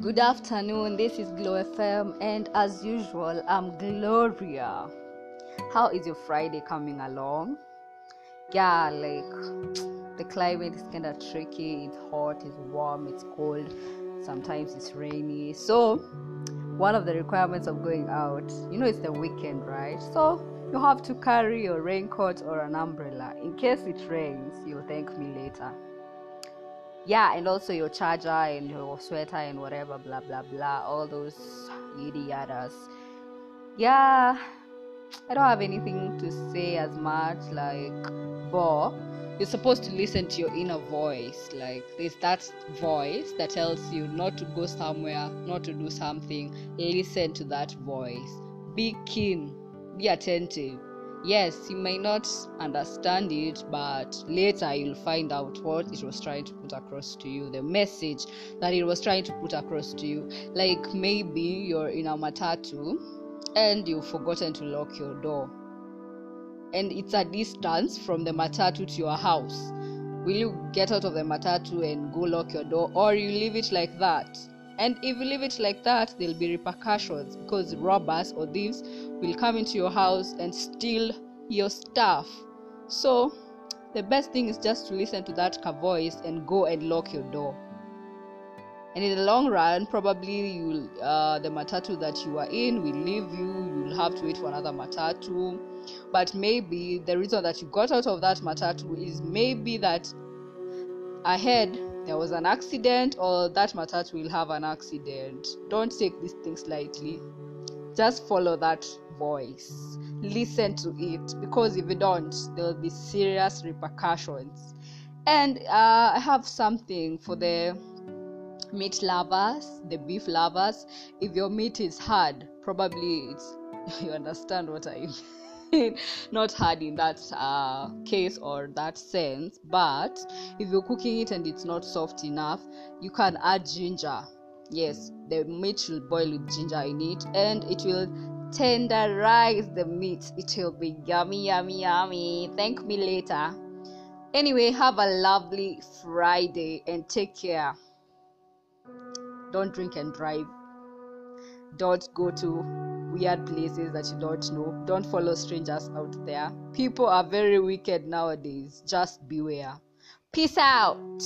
Good afternoon, this is Glow FM, and as usual, I'm Gloria. How is your Friday coming along? Yeah, like the climate is kind of tricky, it's hot, it's warm, it's cold, sometimes it's rainy. So, one of the requirements of going out, you know, it's the weekend, right? So, you have to carry your raincoat or an umbrella in case it rains. You'll thank me later yeah and also your charger and your sweater and whatever blah blah blah all those yadas yeah i don't have anything to say as much like but you're supposed to listen to your inner voice. Like there's that voice that tells you not to go somewhere not to do something. Listen to that voice. Be keen. Be attentive yes you may not understand it but later you'll find out what it was trying to put across to you the message that it was trying to put across to you. Like maybe you're in a matatu and you've forgotten to lock your door and it's a distance from the matatu to your house. Will you get out of the matatu and go lock your door or you leave it like that and if you leave it like that there'll be repercussions because robbers or thieves will come into your house and steal your stuff. So, the best thing is just to listen to that car voice and go and lock your door. And in the long run, probably you'll uh, the matatu that you are in will leave you. You'll have to wait for another matatu. But maybe the reason that you got out of that matatu is maybe that ahead there was an accident or that matatu will have an accident. Don't take these things lightly. Just follow that voice. Listen to it because if you don't, there will be serious repercussions. And uh, I have something for the meat lovers, the beef lovers. If your meat is hard, probably it's you understand what I mean. Not hard in that uh, case or that sense, but if you're cooking it and it's not soft enough, you can add ginger. Yes, the meat will boil with ginger in it and it will tenderize the meat. It will be yummy, yummy, yummy. Thank me later. Anyway, have a lovely Friday and take care. Don't drink and drive. Don't go to weird places that you don't know. Don't follow strangers out there. People are very wicked nowadays. Just beware. Peace out.